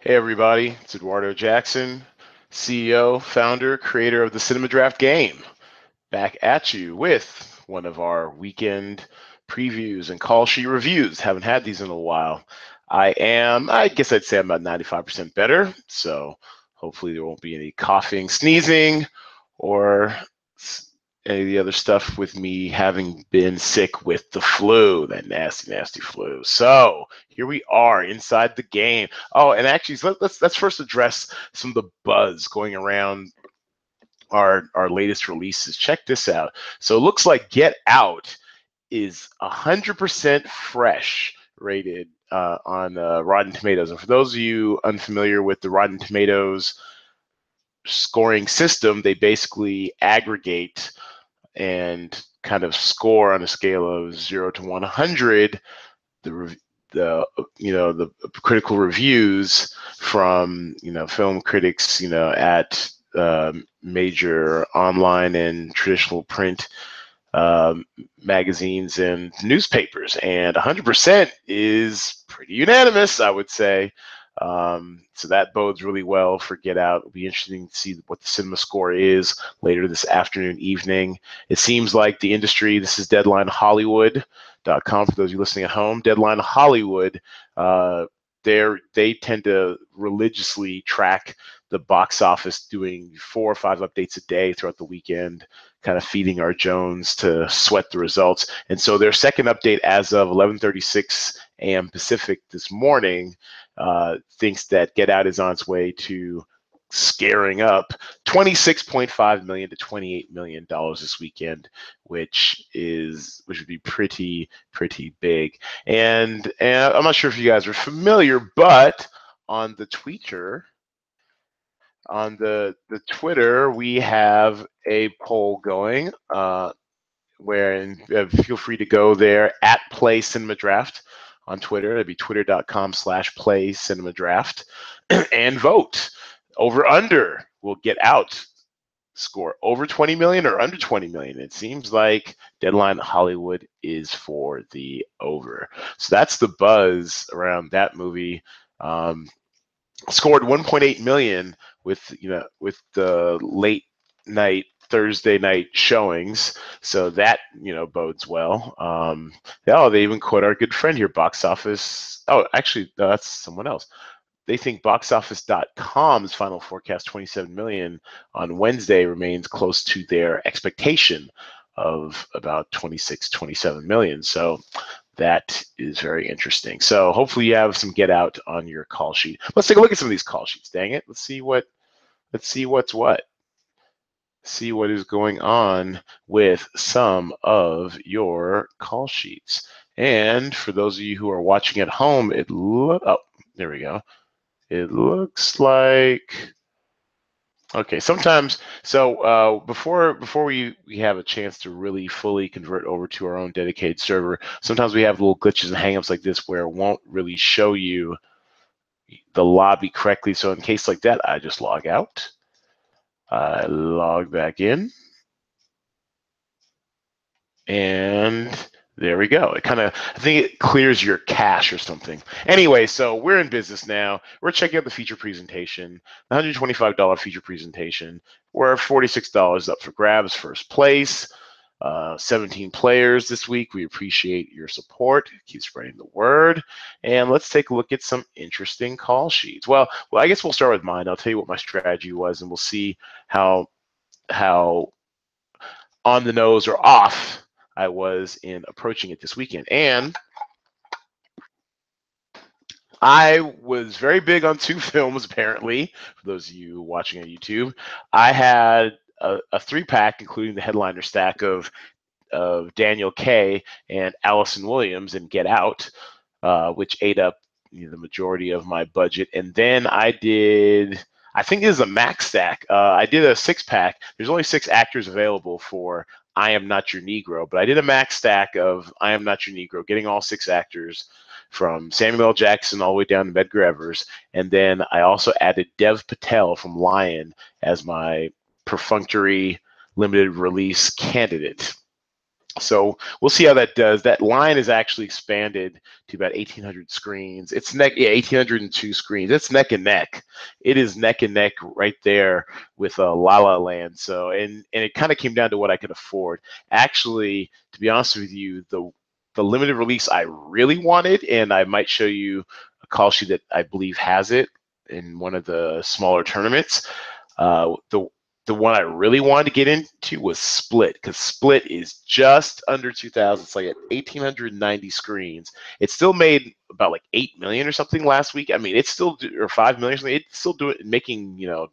Hey, everybody. It's Eduardo Jackson, CEO, founder, creator of the Cinema Draft Game. Back at you with one of our weekend previews and call sheet reviews. Haven't had these in a while. I am, I guess I'd say I'm about 95% better. So hopefully there won't be any coughing, sneezing, or any of the other stuff with me having been sick with the flu, that nasty, nasty flu. So here we are inside the game. Oh, and actually, let, let's let's first address some of the buzz going around our our latest releases. Check this out. So it looks like Get Out is hundred percent fresh rated uh, on uh, Rotten Tomatoes. And for those of you unfamiliar with the Rotten Tomatoes scoring system, they basically aggregate and kind of score on a scale of zero to 100 the the you know the critical reviews from you know film critics you know at uh, major online and traditional print um, magazines and newspapers. And 100% is pretty unanimous i would say um, so that bodes really well for Get Out. It'll be interesting to see what the cinema score is later this afternoon, evening. It seems like the industry, this is Deadline Hollywood.com for those of you listening at home. Deadline Hollywood, uh, they tend to religiously track the box office, doing four or five updates a day throughout the weekend, kind of feeding our Jones to sweat the results. And so their second update as of 11:36 a.m. Pacific this morning uh, thinks that Get Out is on its way to scaring up 26.5 million to 28 million dollars this weekend which is which would be pretty pretty big. And and i'm not sure if you guys are familiar but on the twitter on the the twitter we have a poll going uh where and uh, feel free to go there at play cinema draft on Twitter. It'd be twitter.com slash play cinema draft and vote. Over under will get out score over 20 million or under 20 million. It seems like Deadline Hollywood is for the over. So that's the buzz around that movie. Um, scored 1.8 million with you know with the late night Thursday night showings, so that you know bodes well. Um, oh, they even quote our good friend here, Box Office. Oh, actually, no, that's someone else. They think boxoffice.com's final forecast, 27 million on Wednesday, remains close to their expectation of about 26, 27 million. So that is very interesting. So hopefully you have some get out on your call sheet. Let's take a look at some of these call sheets. Dang it. Let's see what let's see what's what see what is going on with some of your call sheets. And for those of you who are watching at home, it look oh, there we go. It looks like okay. Sometimes so uh, before before we we have a chance to really fully convert over to our own dedicated server, sometimes we have little glitches and hangups like this where it won't really show you the lobby correctly. So in case like that, I just log out I log back in. And there we go. It kind of, I think it clears your cache or something. Anyway, so we're in business now. We're checking out the feature presentation, the $125 feature presentation. We're $46 up for grabs, first place. Uh, 17 players this week. We appreciate your support. Keep spreading the word. And let's take a look at some interesting call sheets. Well, well, I guess we'll start with mine. I'll tell you what my strategy was, and we'll see how how on the nose or off I was in approaching it this weekend. And I was very big on two films, apparently, for those of you watching on YouTube. I had a, a three pack, including the headliner stack of of Daniel Kaye and Allison Williams and Get Out, uh, which ate up you know, the majority of my budget. And then I did, I think this is a max stack. Uh, I did a six pack. There's only six actors available for I Am Not Your Negro, but I did a max stack of I Am Not Your Negro, getting all six actors from Samuel L. Jackson all the way down to Medgar Evers. And then I also added Dev Patel from Lion as my perfunctory limited release candidate. So we'll see how that does. That line is actually expanded to about 1,800 screens. It's neck, yeah, 1,802 screens. It's neck and neck. It is neck and neck right there with uh, La La Land. So and and it kind of came down to what I could afford. Actually, to be honest with you, the the limited release I really wanted, and I might show you a call sheet that I believe has it in one of the smaller tournaments. Uh, the the one I really wanted to get into was Split because Split is just under 2,000. It's like at 1,890 screens. It still made about like 8 million or something last week. I mean, it's still, or 5 million or something. It's still doing, making, you know,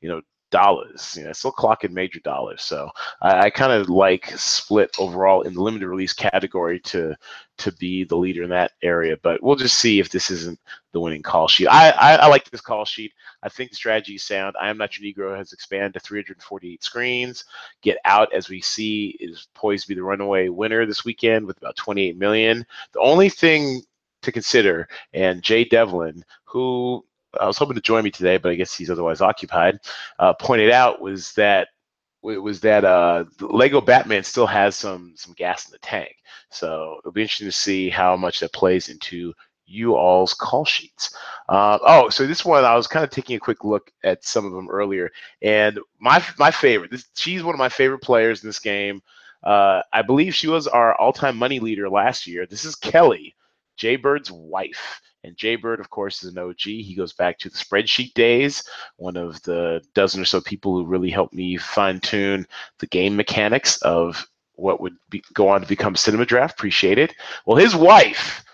you know, dollars. You know, still clocking major dollars. So I, I kind of like Split overall in the limited release category to to be the leader in that area. But we'll just see if this isn't the winning call sheet. I, I, I like this call sheet. I think the strategy is sound. I am not your Negro has expanded to 348 screens. Get out as we see is poised to be the runaway winner this weekend with about 28 million. The only thing to consider, and Jay Devlin, who I was hoping to join me today, but I guess he's otherwise occupied, uh, pointed out was that it was that uh, Lego Batman still has some some gas in the tank. So it'll be interesting to see how much that plays into you all's call sheets. Uh, oh, so this one I was kind of taking a quick look at some of them earlier, and my my favorite. This, she's one of my favorite players in this game. Uh, I believe she was our all-time money leader last year. This is Kelly, Jay Bird's wife. And Jaybird, of course, is an OG. He goes back to the spreadsheet days, one of the dozen or so people who really helped me fine tune the game mechanics of what would be, go on to become Cinema Draft. Appreciate it. Well, his wife,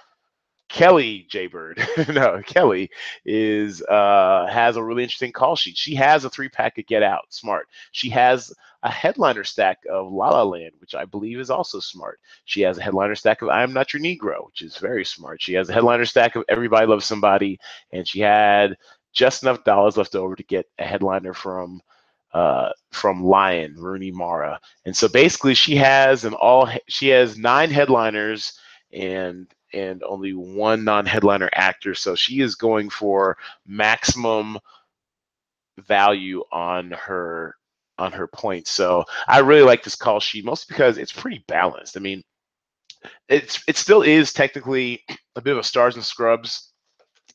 Kelly Jaybird, no, Kelly is uh, has a really interesting call sheet. She has a three pack of Get Out, smart. She has a headliner stack of La La Land, which I believe is also smart. She has a headliner stack of I Am Not Your Negro, which is very smart. She has a headliner stack of Everybody Loves Somebody, and she had just enough dollars left over to get a headliner from uh, from Lion, Rooney Mara. And so basically she has an all she has nine headliners and and only one non-headliner actor. So she is going for maximum value on her on her points. So I really like this call sheet, mostly because it's pretty balanced. I mean, it's it still is technically a bit of a stars and scrubs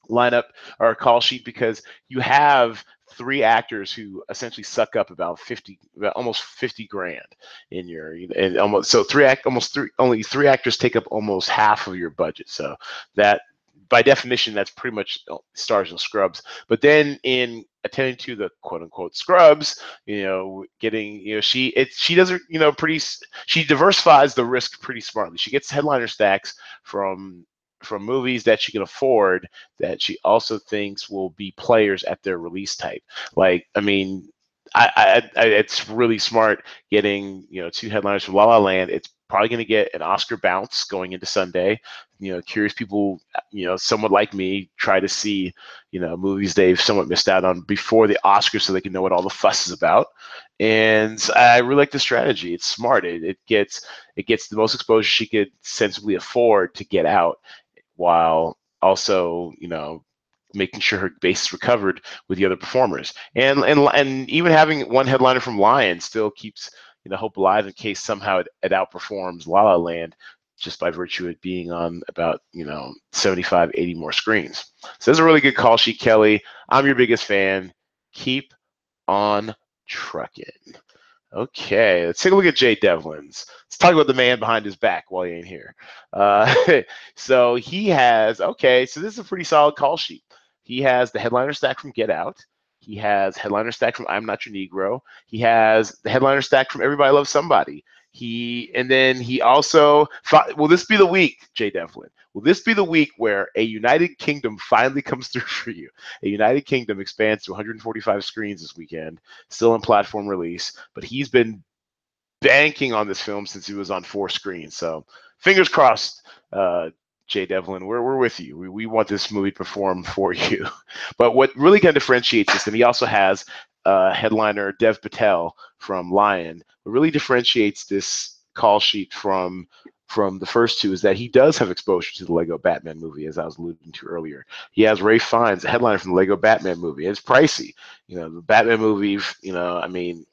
lineup or call sheet because you have three actors who essentially suck up about 50 about almost 50 grand in your and almost so three act almost three only three actors take up almost half of your budget so that by definition, that's pretty much uh, stars and scrubs. But then in attending to the quote unquote scrubs, you know, getting, you know, she it she does her, you know, pretty she diversifies the risk pretty smartly. She gets headliner stacks from from movies that she can afford that she also thinks will be players at their release type. Like, I mean, I, I, I, it's really smart getting you know two headliners from La La Land. It's probably going to get an Oscar bounce going into Sunday. You know, curious people, you know, someone like me, try to see, you know, movies they've somewhat missed out on before the Oscars so they can know what all the fuss is about. And I really like the strategy. It's smart. It, it gets it gets the most exposure she could sensibly afford to get out, while also, you know, making sure her base is recovered with the other performers. And and and even having one headliner from Lion still keeps you know hope alive in case somehow it, it outperforms La La Land just by virtue of being on about you know 75 80 more screens. So that's a really good call sheet kelly. I'm your biggest fan. Keep on trucking okay let's take a look at jay devlin's let's talk about the man behind his back while he ain't here uh, so he has okay so this is a pretty solid call sheet he has the headliner stack from get out he has headliner stack from I'm Not Your Negro. He has the headliner stack from Everybody Loves Somebody. He and then he also will this be the week, Jay Devlin? Will this be the week where a United Kingdom finally comes through for you? A United Kingdom expands to 145 screens this weekend, still in platform release, but he's been banking on this film since he was on four screens. So fingers crossed, uh, Jay Devlin, we're, we're with you. We, we want this movie to perform for you. But what really kind of differentiates this, and he also has uh, headliner Dev Patel from Lion. What really differentiates this call sheet from from the first two is that he does have exposure to the Lego Batman movie, as I was alluding to earlier. He has Ralph Fiennes, a headliner from the Lego Batman movie. It's pricey. You know, the Batman movie, you know, I mean,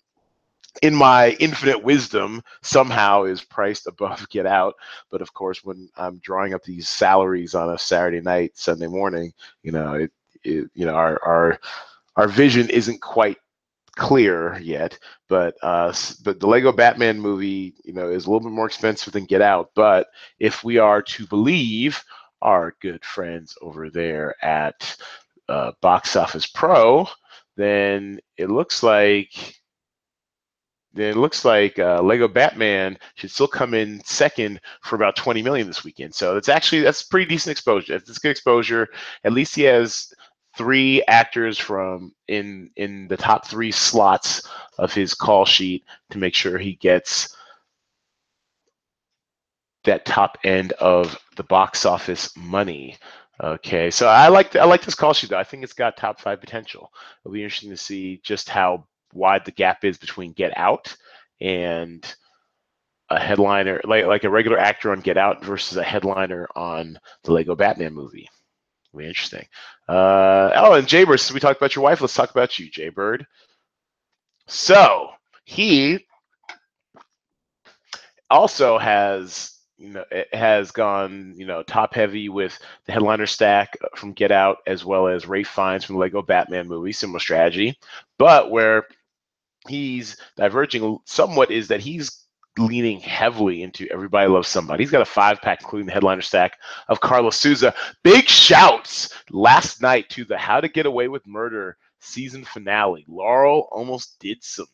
in my infinite wisdom, somehow is priced above Get Out. But of course, when I'm drawing up these salaries on a Saturday night, Sunday morning, you know, it, it you know, our our our vision isn't quite clear yet. But uh, but the Lego Batman movie, you know, is a little bit more expensive than Get Out. But if we are to believe our good friends over there at uh, Box Office Pro, then it looks like then it looks like uh, Lego Batman should still come in second for about 20 million this weekend. So it's actually that's pretty decent exposure. It's good exposure. At least he has three actors from in in the top three slots of his call sheet to make sure he gets that top end of the box office money. Okay, so I like I like this call sheet though. I think it's got top five potential. It'll be interesting to see just how wide the gap is between Get Out and a headliner, like like a regular actor on Get Out versus a headliner on the Lego Batman movie. Be interesting. Uh, oh, and Jaybird, since we talked about your wife, let's talk about you, Jaybird. So he also has you know, has gone, you know, top heavy with the headliner stack from Get Out as well as Ralph Fiennes from the Lego Batman movie, similar strategy. But where he's diverging somewhat is that he's leaning heavily into Everybody Loves Somebody. He's got a five pack, including the headliner stack of Karla Souza. Big shouts last night to the How to Get Away with Murder season finale. Laurel almost did some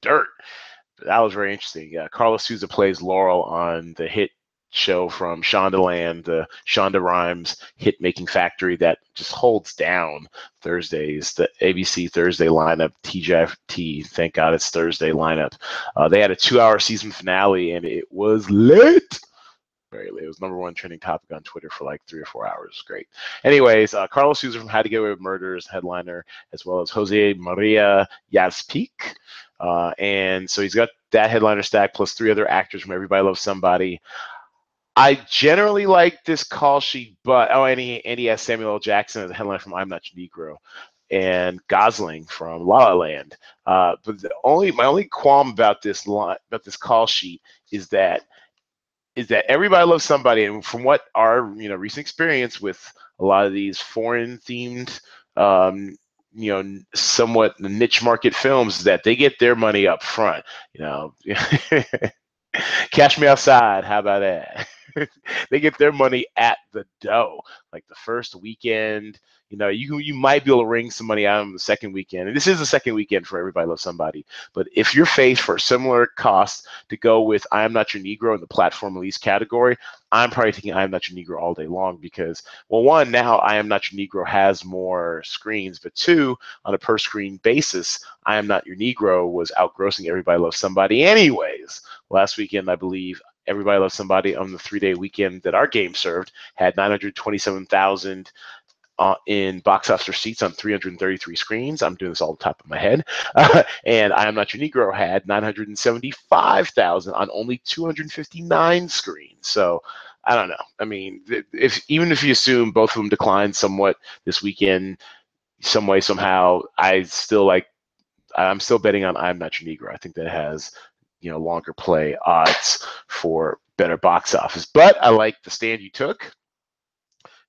dirt that was very interesting. Uh, Karla Souza plays Laurel on the hit show from Shondaland, the Shonda Rhimes hit making factory that just holds down Thursdays, the ABC Thursday lineup, TGIT, thank God it's Thursday lineup. Uh, they had a two hour season finale and it was lit. Very late. It was number one trending topic on Twitter for like three or four hours. Great. Anyways, uh, Karla Souza from How to Get Away with Murders headliner, as well as Jose Maria Yazpik uh, and so he's got that headliner stack plus three other actors from Everybody Loves Somebody. I generally like this call sheet, but oh, and he, and he has Samuel L. Jackson as a headline from I'm Not Your Negro, and Gosling from La La Land. Uh, but the only my only qualm about this line, about this call sheet is that is that everybody loves somebody, and from what our you know recent experience with a lot of these foreign themed um, you know somewhat niche market films that they get their money up front you know cash me outside how about that they get their money at the dough like the first weekend you know, you you might be able to wring some money out on the second weekend. And this is the second weekend for Everybody Loves Somebody. But if you're faced for a similar cost to go with I Am Not Your Negro in the platform release category, I'm probably thinking I Am Not Your Negro all day long because, well, one, now I Am Not Your Negro has more screens, but two, on a per screen basis, I Am Not Your Negro was outgrossing Everybody Loves Somebody anyways. Last weekend, I believe Everybody Loves Somebody on the three day weekend that our game served had 927,000 uh, in box office receipts on 333 screens. I'm doing this all the top of my head. Uh, and I Am Not Your Negro had 975,000 on only 259 screens. So I don't know. I mean, if even if you assume both of them declined somewhat this weekend, some way, somehow, I still like, I'm still betting on I'm Not Your Negro. I think that has, you know, longer play odds for better box office. But I like the stand you took.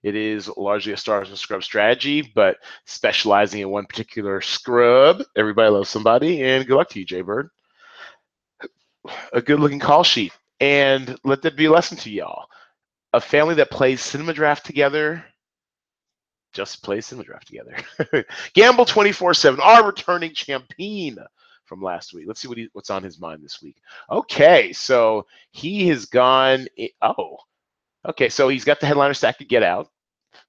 It is largely a stars and scrub strategy, but specializing in one particular scrub. Everybody loves somebody, and good luck to you, Jay Bird. A good looking call sheet. And let that be a lesson to y'all. A family that plays cinema draft together just plays cinema draft together. Gamble 24 7, our returning champion from last week. Let's see what he, what's on his mind this week. Okay, so he has gone. Oh, Okay, so he's got the headliner stack to Get Out.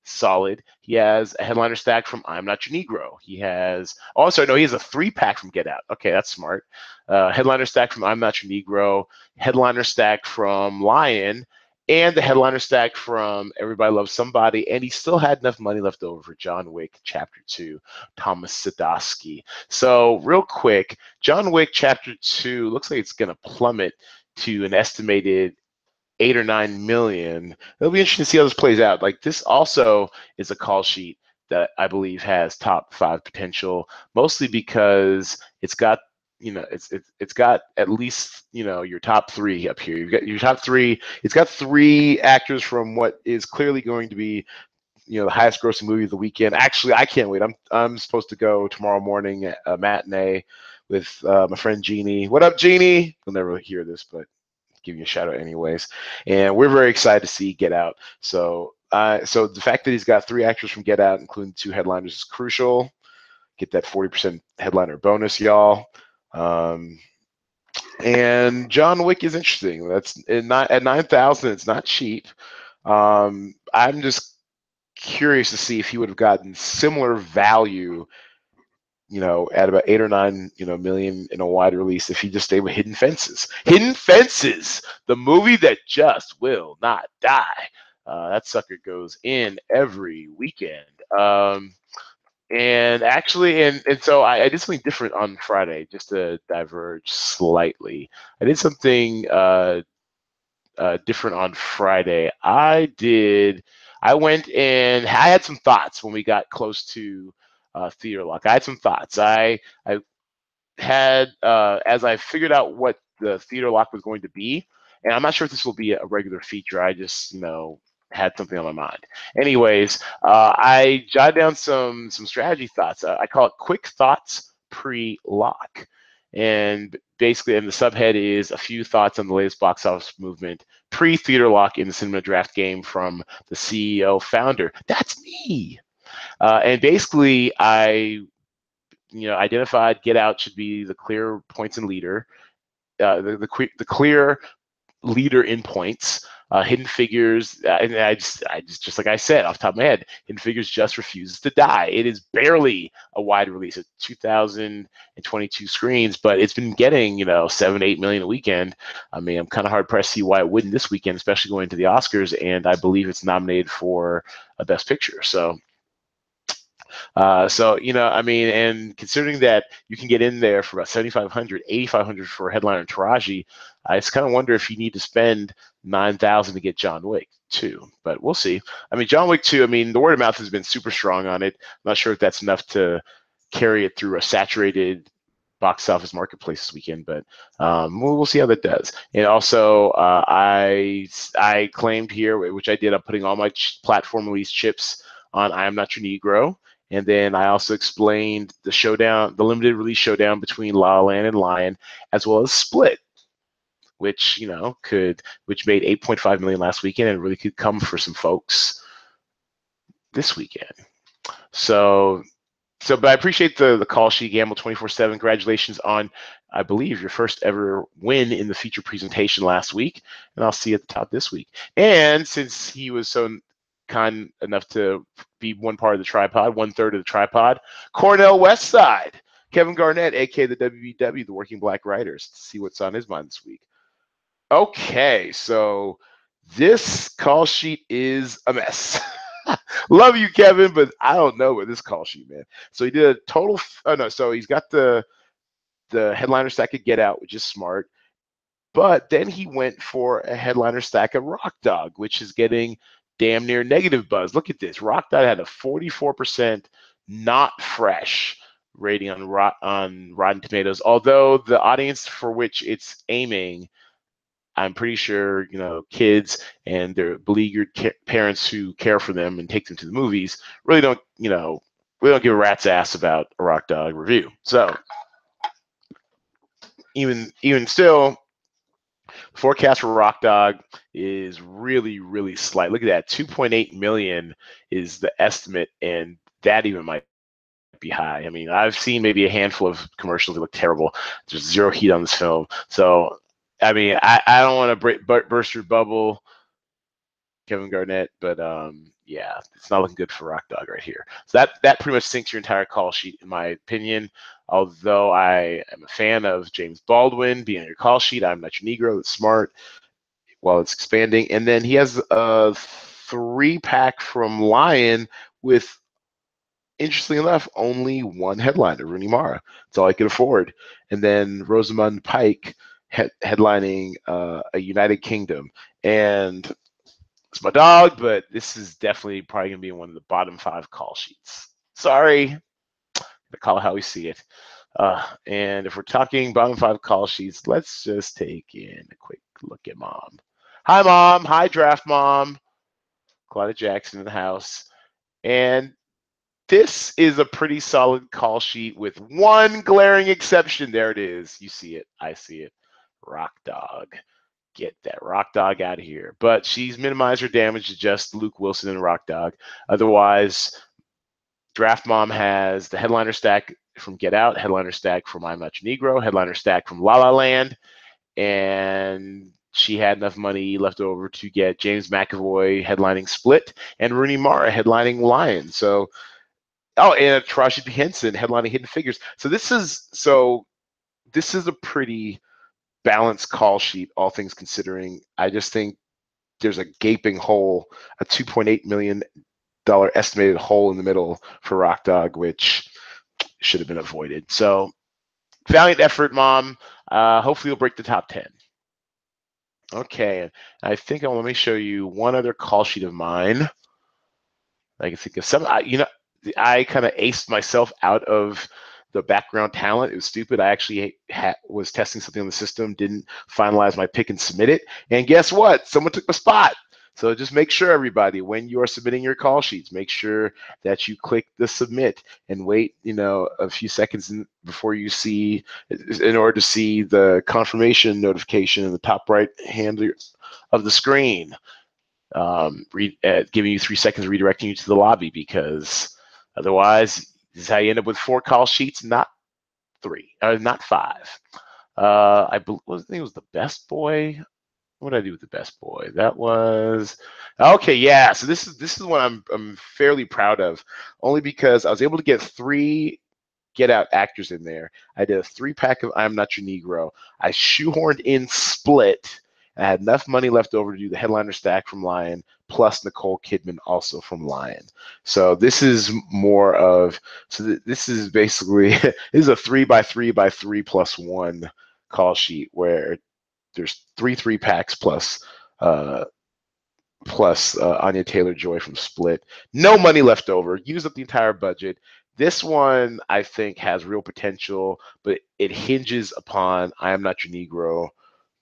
Solid. He has a headliner stack from I'm Not Your Negro. He has, oh, sorry, no, he has a three pack from Get Out. Okay, that's smart. Uh, headliner stack from I'm Not Your Negro, headliner stack from Lion, and the headliner stack from Everybody Loves Somebody. And he still had enough money left over for John Wick Chapter 2, Thomas Sadoski. So, real quick, John Wick Chapter 2 looks like it's going to plummet to an estimated eight or nine million. It'll be interesting to see how this plays out. Like this also is a call sheet that I believe has top five potential, mostly because it's got you know, it's it's it's got at least you know your top three up here. You've got your top three. It's got three actors from what is clearly going to be you know the highest grossing movie of the weekend. Actually, I can't wait. I'm I'm supposed to go tomorrow morning at a matinee with uh, my friend Jeannie. What up, Jeannie? You'll never hear this, but give you a shout out anyways. And we're very excited to see Get Out. So uh, so the fact that he's got three actors from Get Out, including two headliners, is crucial. Get that 40% headliner bonus, y'all. Um, and John Wick is interesting. That's not at 9,000. It's not cheap. Um, I'm just curious to see if he would have gotten similar value, you know, at about eight or nine, you know, million in a wide release if he just stayed with Hidden Fences. Hidden Fences, the movie that just will not die. Uh, that sucker goes in every weekend. Um, and actually, and, and so I, I, did something different on Friday, just to diverge slightly. I did something uh, uh, different on Friday. I did, I went and I had some thoughts when we got close to uh, Theater Lock. I had some thoughts. I, I had, uh, as I figured out what the Theater Lock was going to be, and I'm not sure if this will be a regular feature. I just, you know, had something on my mind. Anyways, uh, I jotted down some some strategy thoughts. Uh, I call it quick thoughts pre-lock. And basically, and the subhead is a few thoughts on the latest box office movement pre theater lock in the cinema draft game from the CEO founder. That's me. Uh, and basically, I you know identified Get Out should be the clear points and leader, uh, the, the, the clear leader in points. Uh, Hidden Figures, uh, and I just, I just, just like I said off top of my head, Hidden Figures just refuses to die. It is barely a wide release at 2,022 screens, but it's been getting, you know, seven, eight million a weekend. I mean, I'm kind of hard pressed to see why it wouldn't this weekend, especially going to the Oscars, and I believe it's nominated for a Best Picture. So uh, so, you know, I mean, and considering that you can get in there for about 7,500, 8,500 for headliner Taraji, I just kind of wonder if you need to spend 9,000 to get John Wick too, but we'll see. I mean, John Wick 2, I mean, the word of mouth has been super strong on it. I'm not sure if that's enough to carry it through a saturated box office marketplace this weekend, but um, we'll, we'll, see how that does. And also, uh, I I claimed here, which I did, I'm putting all my ch- platform release chips on I Am Not Your Negro. And then I also explained the showdown, the limited release showdown between La La Land and Lion, as well as Split, which you know could, which made 8.5 million last weekend and really could come for some folks this weekend. So, so, but I appreciate the the call sheet, Gamble 24/7. Congratulations on, I believe, your first ever win in the feature presentation last week, and I'll see you at the top this week. And since he was so kind enough to be one part of the tripod, one third of the tripod. Cornel Westside, Kevin Garnett, aka the WBW, the Working Black Writers, to see what's on his mind this week. Okay, so this call sheet is a mess. Love you, Kevin, but I don't know with this call sheet, man. So he did a total. Oh no, so he's got the the headliner stack of Get Out, which is smart. But then he went for a headliner stack of Rock Dog, which is getting damn near negative buzz. Look at this. Rock Dog had a 44% not fresh rating on rot on Rotten Tomatoes, although the audience for which it's aiming, I'm pretty sure you know kids and their beleaguered ca- parents who care for them and take them to the movies really don't you know we don't give a rat's ass about a Rock Dog review. So even even still, Forecast for Rock Dog is really, really slight. Look at that. 2.8 million is the estimate, and that even might be high. I mean, I've seen maybe a handful of commercials that look terrible. There's zero heat on this film. So, I mean, I, I don't want to burst your bubble, Kevin Garnett, but um, yeah, it's not looking good for Rock Dog right here. So that that pretty much sinks your entire call sheet, in my opinion. Although I am a fan of James Baldwin being on your call sheet, I'm not your Negro. That's smart while it's expanding. And then he has a three pack from Lion with, interestingly enough, only one headliner, Rooney Mara. That's all I could afford. And then Rosamund Pike head- headlining uh, a United Kingdom. And it's my dog, but this is definitely probably going to be one of the bottom five call sheets. Sorry. The call how we see it. Uh, and if we're talking bottom five call sheets, let's just take in a quick look at mom. Hi, mom. Hi, draft mom. Claudia Jackson in the house. And this is a pretty solid call sheet with one glaring exception. There it is. You see it. I see it. Rock Dog. Get that Rock Dog out of here. But she's minimized her damage to just Luke Wilson and Rock Dog. Otherwise, Draft Mom has the headliner stack from Get Out, headliner stack from I'm Not Negro, headliner stack from La La Land, and she had enough money left over to get James McAvoy headlining Split and Rooney Mara headlining Lion. So, oh, and Taraji P Henson headlining Hidden Figures. So this is so this is a pretty balanced call sheet, all things considering. I just think there's a gaping hole, a 2.8 million dollar estimated hole in the middle for Rock Dog, which should have been avoided. So, valiant effort, mom. Uh, hopefully, you'll break the top 10. Okay, I think I'll let me show you one other call sheet of mine. I can think of some. I, you know, I kind of aced myself out of the background talent. It was stupid. I actually was testing something on the system, didn't finalize my pick and submit it, and guess what? Someone took my spot. So just make sure, everybody, when you are submitting your call sheets, make sure that you click the submit and wait, you know, a few seconds before you see, in order to see the confirmation notification in the top right hand of the screen, um, re- uh, giving you three seconds, redirecting you to the lobby, because otherwise, this is how you end up with four call sheets, not three, or not five. Uh, I, I think it was the best boy what did I do with the best boy? That was okay. Yeah. So this is this is what I'm I'm fairly proud of, only because I was able to get three get out actors in there. I did a three pack of I'm Not Your Negro. I shoehorned in Split. I had enough money left over to do the headliner stack from Lion, plus Nicole Kidman also from Lion. So this is more of so th- this is basically this is a three by three by three plus one call sheet where there's three three packs plus uh, plus uh, Anya Taylor Joy from Split. No money left over. Use up the entire budget. This one I think has real potential, but it hinges upon I am not your Negro.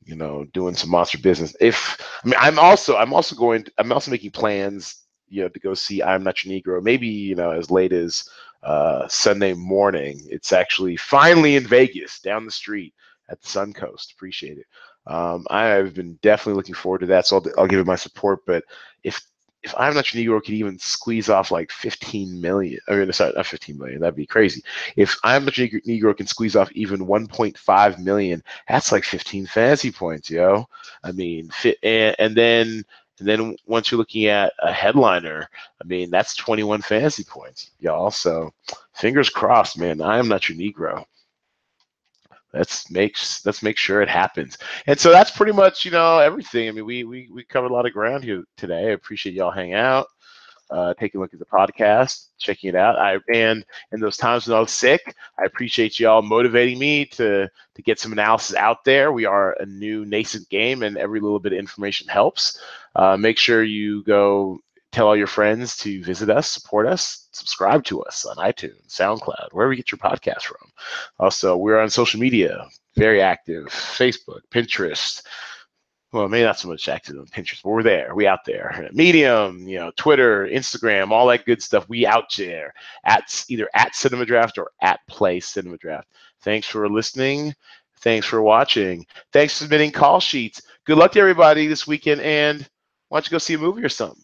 You know, doing some monster business. If I mean, I'm also I'm also going. To, I'm also making plans. You know, to go see I'm not your Negro. Maybe you know as late as uh, Sunday morning. It's actually finally in Vegas, down the street at the Suncoast. Appreciate it. Um, I've been definitely looking forward to that, so I'll, I'll give it my support. But if if I'm not your Negro could even squeeze off like 15 million, I mean, sorry, not 15 million, that'd be crazy. If I'm not your Negro can squeeze off even 1.5 million, that's like 15 fantasy points, yo. I mean, fit, and, and then and then once you're looking at a headliner, I mean, that's 21 fantasy points, y'all. So fingers crossed, man. I am not your Negro let's make let's make sure it happens. And so that's pretty much you know everything. I mean, we we we covered a lot of ground here today. I appreciate y'all hanging out, uh, taking a look at the podcast, checking it out. I and in those times when I was sick, I appreciate y'all motivating me to to get some analysis out there. We are a new nascent game, and every little bit of information helps. Uh, make sure you go tell all your friends to visit us, support us, subscribe to us on iTunes, SoundCloud, wherever you get your podcast from. Also, we're on social media, very active Facebook, Pinterest. Well, maybe not so much active on Pinterest, but we're there. We out there. Medium, you know, Twitter, Instagram, all that good stuff. We out there at either at Cinema Draft or at Play Cinema Draft. Thanks for listening. Thanks for watching. Thanks for submitting call sheets. Good luck to everybody this weekend, and why don't you go see a movie or something?